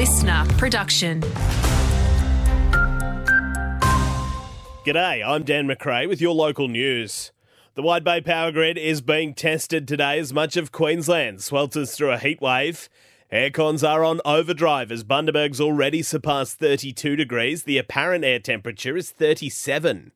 listener production. G'day, I'm Dan McRae with your local news. The Wide Bay Power Grid is being tested today as much of Queensland swelters through a heat wave. Aircons are on overdrive as Bundaberg's already surpassed 32 degrees. The apparent air temperature is 37.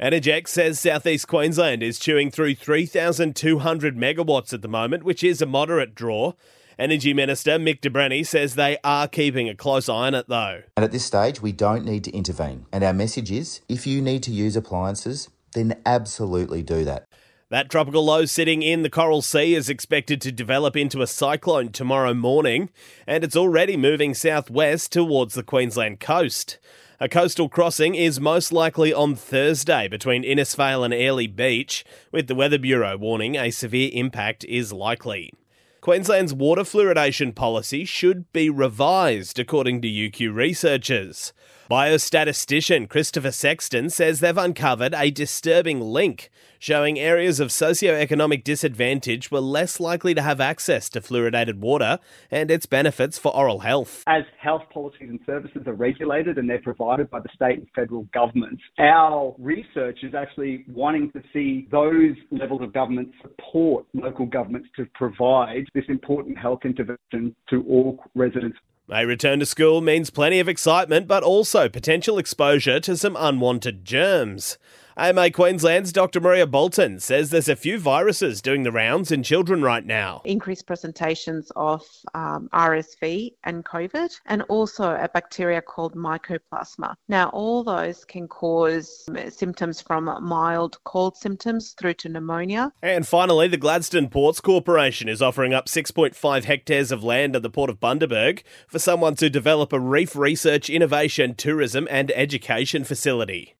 Energex says southeast Queensland is chewing through 3,200 megawatts at the moment, which is a moderate draw. Energy Minister Mick de Brenni says they are keeping a close eye on it though. And at this stage, we don't need to intervene. And our message is if you need to use appliances, then absolutely do that. That tropical low sitting in the Coral Sea is expected to develop into a cyclone tomorrow morning, and it's already moving southwest towards the Queensland coast. A coastal crossing is most likely on Thursday between Innisfail and Airlie Beach, with the Weather Bureau warning a severe impact is likely. Queensland's water fluoridation policy should be revised, according to UQ researchers. Biostatistician Christopher Sexton says they've uncovered a disturbing link showing areas of socioeconomic disadvantage were less likely to have access to fluoridated water and its benefits for oral health. As health policies and services are regulated and they're provided by the state and federal governments, our research is actually wanting to see those levels of government support local governments to provide this important health intervention to all residents. A return to school means plenty of excitement, but also potential exposure to some unwanted germs. AMA Queensland's Dr. Maria Boulton says there's a few viruses doing the rounds in children right now. Increased presentations of um, RSV and COVID, and also a bacteria called Mycoplasma. Now, all those can cause symptoms from mild cold symptoms through to pneumonia. And finally, the Gladstone Ports Corporation is offering up 6.5 hectares of land at the port of Bundaberg for someone to develop a reef research, innovation, tourism, and education facility.